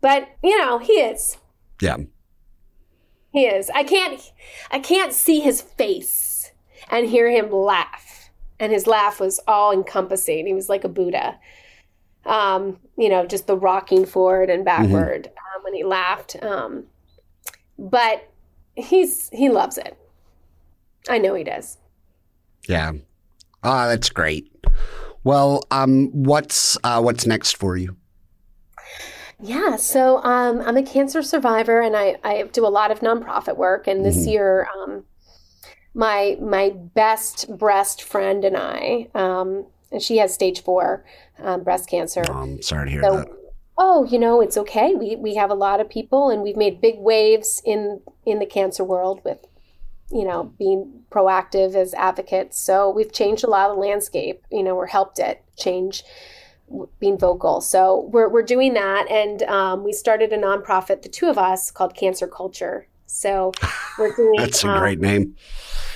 But you know, he is. Yeah. He is. I can't I can't see his face and hear him laugh. And his laugh was all encompassing. He was like a Buddha. Um, you know, just the rocking forward and mm-hmm. backward mm-hmm. um, when he laughed. Um, but he's he loves it. I know he does. Yeah. Ah, oh, that's great. Well, um, what's uh, what's next for you? Yeah, so um, I'm a cancer survivor, and I, I do a lot of nonprofit work. And this mm-hmm. year, um, my my best breast friend and I, um, and she has stage four um, breast cancer. Oh, I'm sorry to hear so, that. Oh, you know, it's okay. We we have a lot of people, and we've made big waves in in the cancer world with, you know, being proactive as advocates. So we've changed a lot of the landscape. You know, we're helped it change being vocal. So we're, we're doing that. And um, we started a nonprofit, the two of us, called Cancer Culture. So we're doing. That's a um, great name.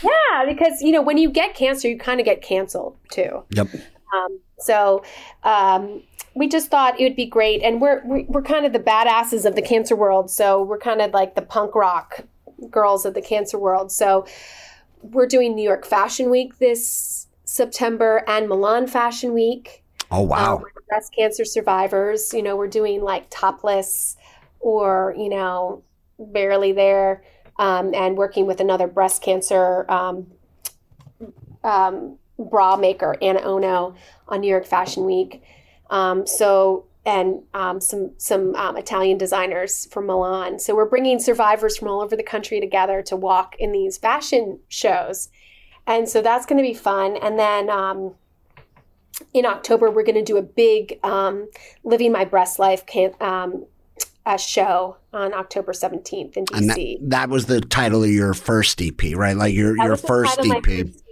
Yeah, because you know when you get cancer, you kind of get canceled too. Yep. Um, so um, we just thought it would be great, and we're we're kind of the badasses of the cancer world. So we're kind of like the punk rock girls of the cancer world. So we're doing New York Fashion Week this September and Milan Fashion Week. Oh wow! Um, breast cancer survivors. You know, we're doing like topless or you know barely there um, and working with another breast cancer um, um, bra maker, AnaOno, on New York Fashion Week. Um, so and um, some some um, Italian designers from Milan. So we're bringing survivors from all over the country together to walk in these fashion shows, and so that's going to be fun. And then um, in October we're going to do a big "Living My Breast Life" can, a show on October 17th in DC. And that, that, was the title of your first EP, right? Like your, your first EP. First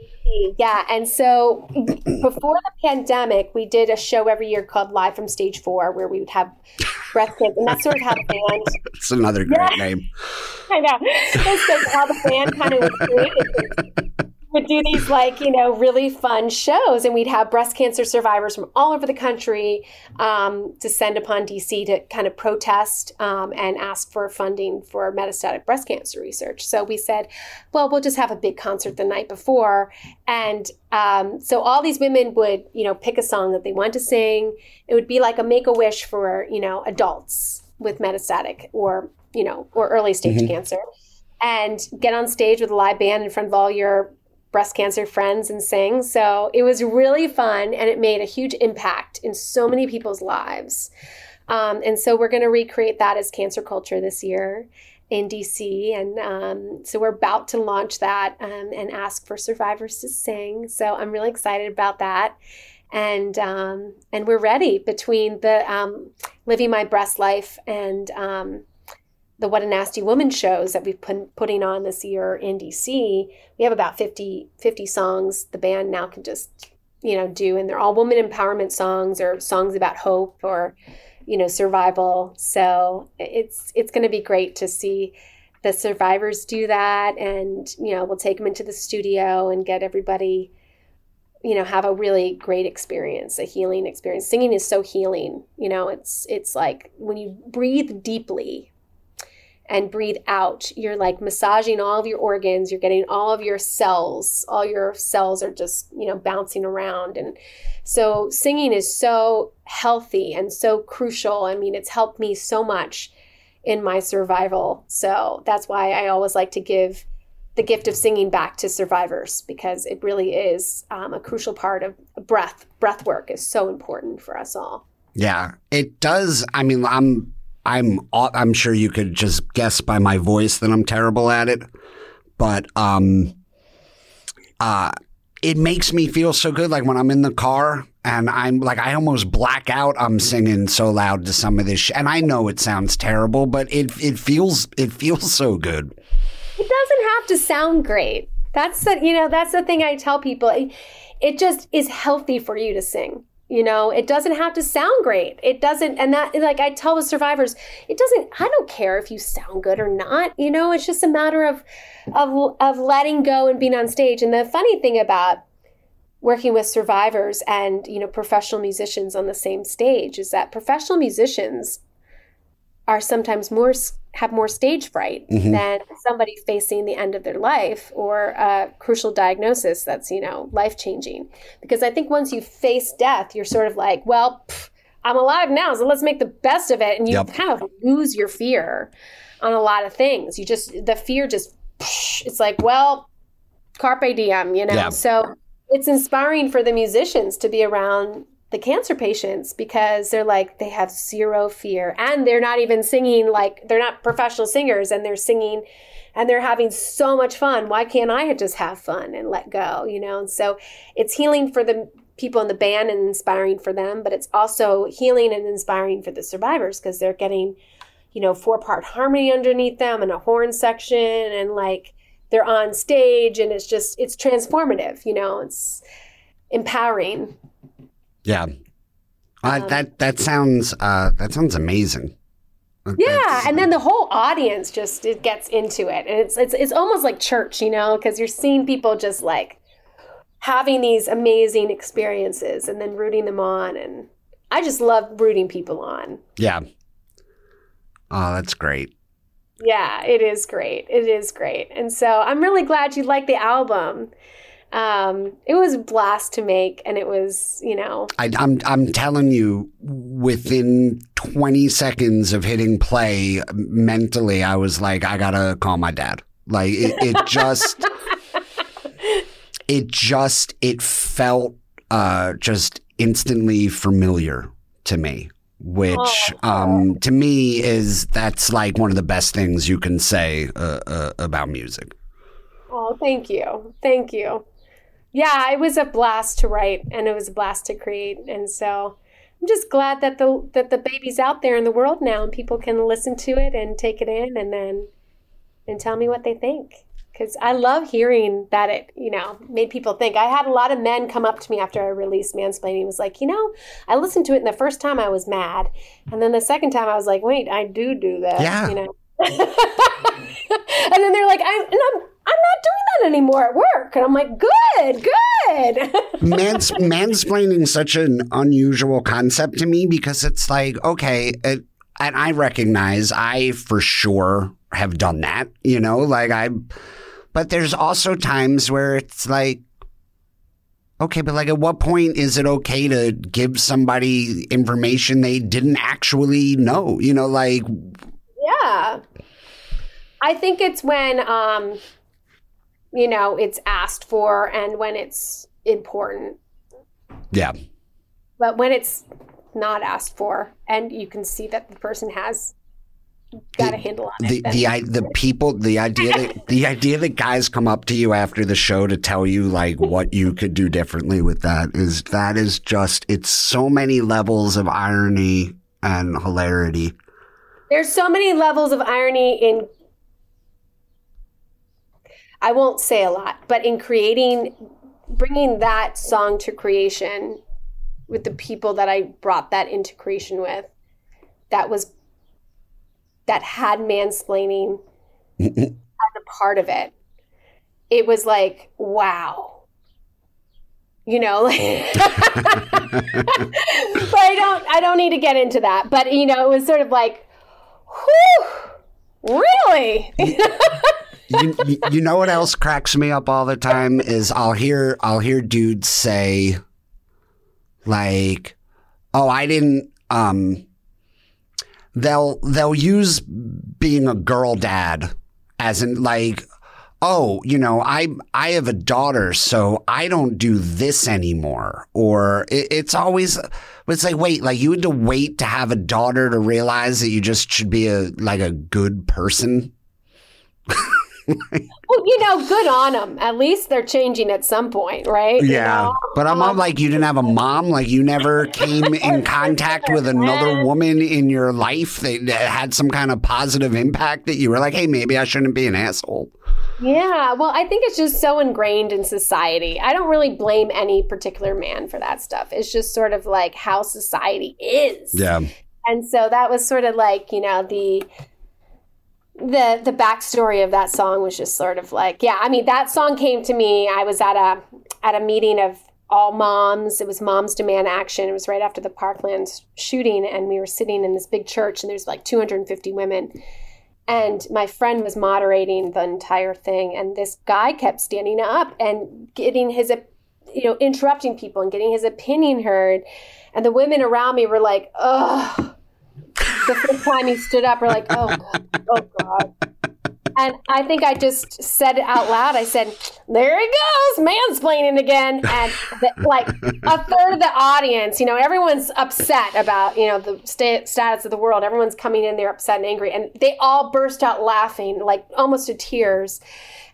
yeah. And so before the pandemic, we did a show every year called Live from Stage Four, where we would have breast cancer. And that's sort of how the band. It's another great yeah. name. I know. That's how the band kind of was created would do these like you know really fun shows. And we'd have breast cancer survivors from all over the country um, descend upon dc to kind of protest um, and ask for funding for metastatic breast cancer research. So we said well we'll just have a big concert the night before. And um, so all these women would you know pick a song that they want to sing. It would be like a make-a-wish for you know adults with metastatic or you know or early stage mm-hmm. cancer. And get on stage with a live band in front of all your breast cancer friends and sing. So it was really fun and it made a huge impact in so many people's lives. Um, and so we're going to recreate that as cancer culture this year in DC. And um, so we're about to launch that um, and ask for survivors to sing. So I'm really excited about that. and um, and we're ready between the um, living my breast life and um, the What a Nasty Woman shows that we've been putting on this year in DC. We have about 50, 50 songs the band now can just you know do, and they're all woman empowerment songs or songs about hope or you know survival. So it's it's going to be great to see the survivors do that and you know we'll take them into the studio and get everybody you know have a really great experience a healing experience singing is so healing you know it's it's like when you breathe deeply and breathe out you're like massaging all of your organs you're getting all of your cells all your cells are just you know bouncing around and so singing is so healthy and so crucial i mean it's helped me so much in my survival so that's why i always like to give the gift of singing back to survivors because it really is um, a crucial part of breath. Breath work is so important for us all. Yeah, it does. I mean, I'm I'm I'm sure you could just guess by my voice that I'm terrible at it, but um, uh, it makes me feel so good. Like when I'm in the car and I'm like, I almost black out. I'm singing so loud to some of this, sh- and I know it sounds terrible, but it it feels it feels so good it doesn't have to sound great. That's the you know that's the thing I tell people. It, it just is healthy for you to sing. You know, it doesn't have to sound great. It doesn't, and that, like I tell the survivors, it doesn't. I don't care if you sound good or not. You know, it's just a matter of, of, of letting go and being on stage. And the funny thing about working with survivors and you know professional musicians on the same stage is that professional musicians are sometimes more have more stage fright mm-hmm. than somebody facing the end of their life or a crucial diagnosis that's you know life changing because i think once you face death you're sort of like well pff, i'm alive now so let's make the best of it and you yep. kind of lose your fear on a lot of things you just the fear just psh, it's like well carpe diem you know yeah. so it's inspiring for the musicians to be around the cancer patients because they're like they have zero fear. And they're not even singing like they're not professional singers and they're singing and they're having so much fun. Why can't i just have fun and let go you know? And so it's healing for the people in the band and inspiring for them but it's also healing and inspiring for the survivors because they're getting you know four part harmony underneath them and a horn section and like they're on stage and it's just it's transformative you know? It's empowering yeah. Uh, um, that that sounds uh, that sounds amazing. Yeah, That's, and then the whole audience just it gets into it, and it's it's it's almost like church, you know, because you're seeing people just like having these amazing experiences and then rooting them on, and I just love rooting people on. Yeah. Oh, that's great. Yeah, it is great. It is great, and so I'm really glad you like the album um, it was a blast to make, and it was, you know. I, am I'm, I'm telling you, within 20 seconds of hitting play, mentally, I was like, I gotta call my dad. Like it, it just, it just, it felt uh, just instantly familiar to me. Which, um, to me, is that's like one of the best things you can say uh, uh, about music. Oh, thank you, thank you yeah, it was a blast to write and it was a blast to create. And so I'm just glad that the that the baby's out there in the world now and people can listen to it and take it in and then and tell me what they think. Because I love hearing that it, you know, made people think. I had a lot of men come up to me after I released Mansplaining. was like, you know, I listened to it and the first time I was mad. And then the second time I was like, wait, I do do that. Yeah. You know? and then they're like, I'm, and I'm, I'm not doing that anymore at work. And I'm like, good, good. Mans- mansplaining is such an unusual concept to me because it's like, okay, it, and I recognize I for sure have done that, you know, like I, but there's also times where it's like, okay, but like at what point is it okay to give somebody information they didn't actually know, you know, like, yeah. I think it's when, um, you know, it's asked for and when it's important. Yeah. But when it's not asked for and you can see that the person has got a handle on the it. the i- the people the idea that the idea that guys come up to you after the show to tell you like what you could do differently with that is that is just it's so many levels of irony and hilarity. There's so many levels of irony in I won't say a lot, but in creating bringing that song to creation with the people that I brought that into creation with that was that had mansplaining as a part of it. It was like, wow. You know, like oh. but I don't I don't need to get into that. But you know, it was sort of like, whew, really? you, you- know what else cracks me up all the time is I'll hear I'll hear dudes say like oh I didn't um they'll they'll use being a girl dad as in like oh you know I I have a daughter so I don't do this anymore. Or it, it's always it's like wait like you had to wait to have a daughter to realize that you just should be a like a good person well, you know, good on them. At least they're changing at some point, right? You Yeah, know? but I'm not like you didn't have a mom. Like you never came in contact with another woman in your life that, that had some kind of positive impact. That you were like, hey, maybe I shouldn't be an asshole. Yeah, well, I think it's just so ingrained in society. I don't really blame any particular man for that stuff. It's just sort of like how society is. Yeah, And so that was sort of like, you know, the the the backstory of that song was just sort of like, yeah, I mean, that song came to me. I was at a at a meeting of all moms. It was Moms Demand Action. It was right after the Parkland shooting, and we were sitting in this big church, and there's like 250 women. And my friend was moderating the entire thing, and this guy kept standing up and getting his, you know, interrupting people and getting his opinion heard. And the women around me were like, "Ugh." The first time he stood up, we're like, "Oh, God. oh God." And I think I just said it out loud. I said, "There he goes, mansplaining again." And the, like a third of the audience, you know, everyone's upset about you know the sta- status of the world. Everyone's coming in there upset and angry, and they all burst out laughing, like almost to tears.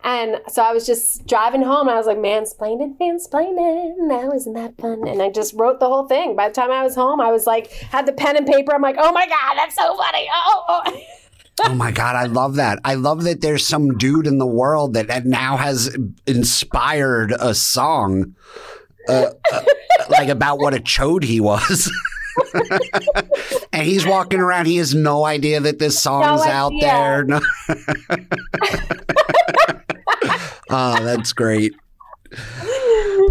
And so I was just driving home, and I was like, "Mansplaining, mansplaining, now isn't that fun?" And I just wrote the whole thing. By the time I was home, I was like, had the pen and paper. I'm like, "Oh my god, that's so funny!" Oh. oh. oh my god, I love that. I love that there's some dude in the world that, that now has inspired a song, uh, uh, like about what a chode he was. and he's walking around. He has no idea that this song's out idea. there. No. oh, that's great.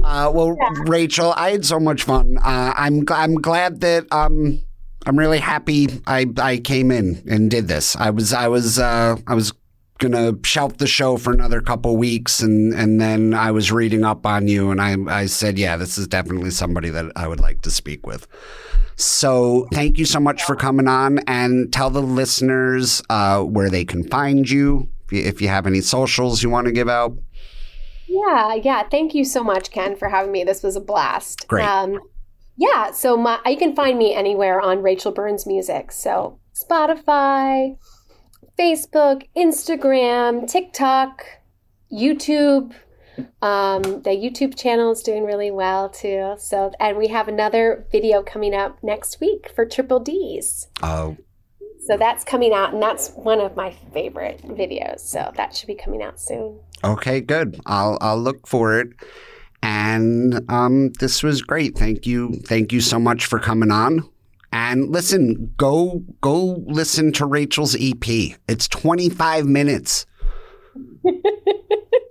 Uh, well, Rachel, I had so much fun. Uh, I'm I'm glad that um I'm really happy I I came in and did this. I was I was uh, I was gonna shelf the show for another couple weeks and and then I was reading up on you and I I said yeah this is definitely somebody that I would like to speak with. So thank you so much for coming on and tell the listeners uh, where they can find you if you, if you have any socials you want to give out. Yeah, yeah. Thank you so much, Ken, for having me. This was a blast. Great. Um, yeah, so my you can find me anywhere on Rachel Burns Music. So Spotify, Facebook, Instagram, TikTok, YouTube. Um, the YouTube channel is doing really well too. So, and we have another video coming up next week for Triple D's. Oh, So that's coming out, and that's one of my favorite videos. So that should be coming out soon. Okay, good. I'll I'll look for it. And um, this was great. Thank you. Thank you so much for coming on. And listen, go go listen to Rachel's EP. It's 25 minutes.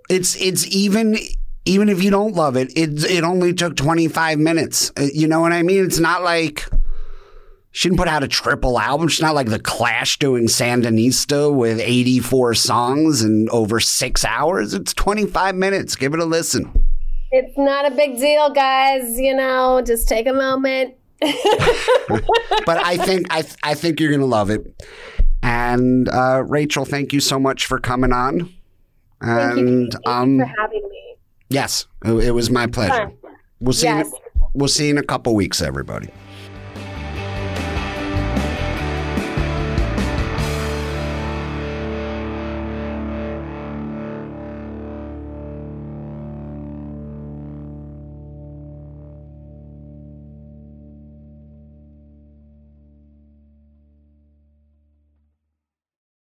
it's it's even even if you don't love it, it it only took 25 minutes. Uh, You know what I mean? It's not like she didn't put out a triple album. She's not like the Clash doing Sandinista with 84 songs and over six hours. It's 25 minutes. Give it a listen. It's not a big deal, guys. You know, just take a moment. But I think I I think you're gonna love it. And uh, Rachel, thank you so much for coming on. Thank you, And Thank you um, for having me. yes, it, was my pleasure. We'll see. Yes. You, we'll see you in a couple weeks, everybody.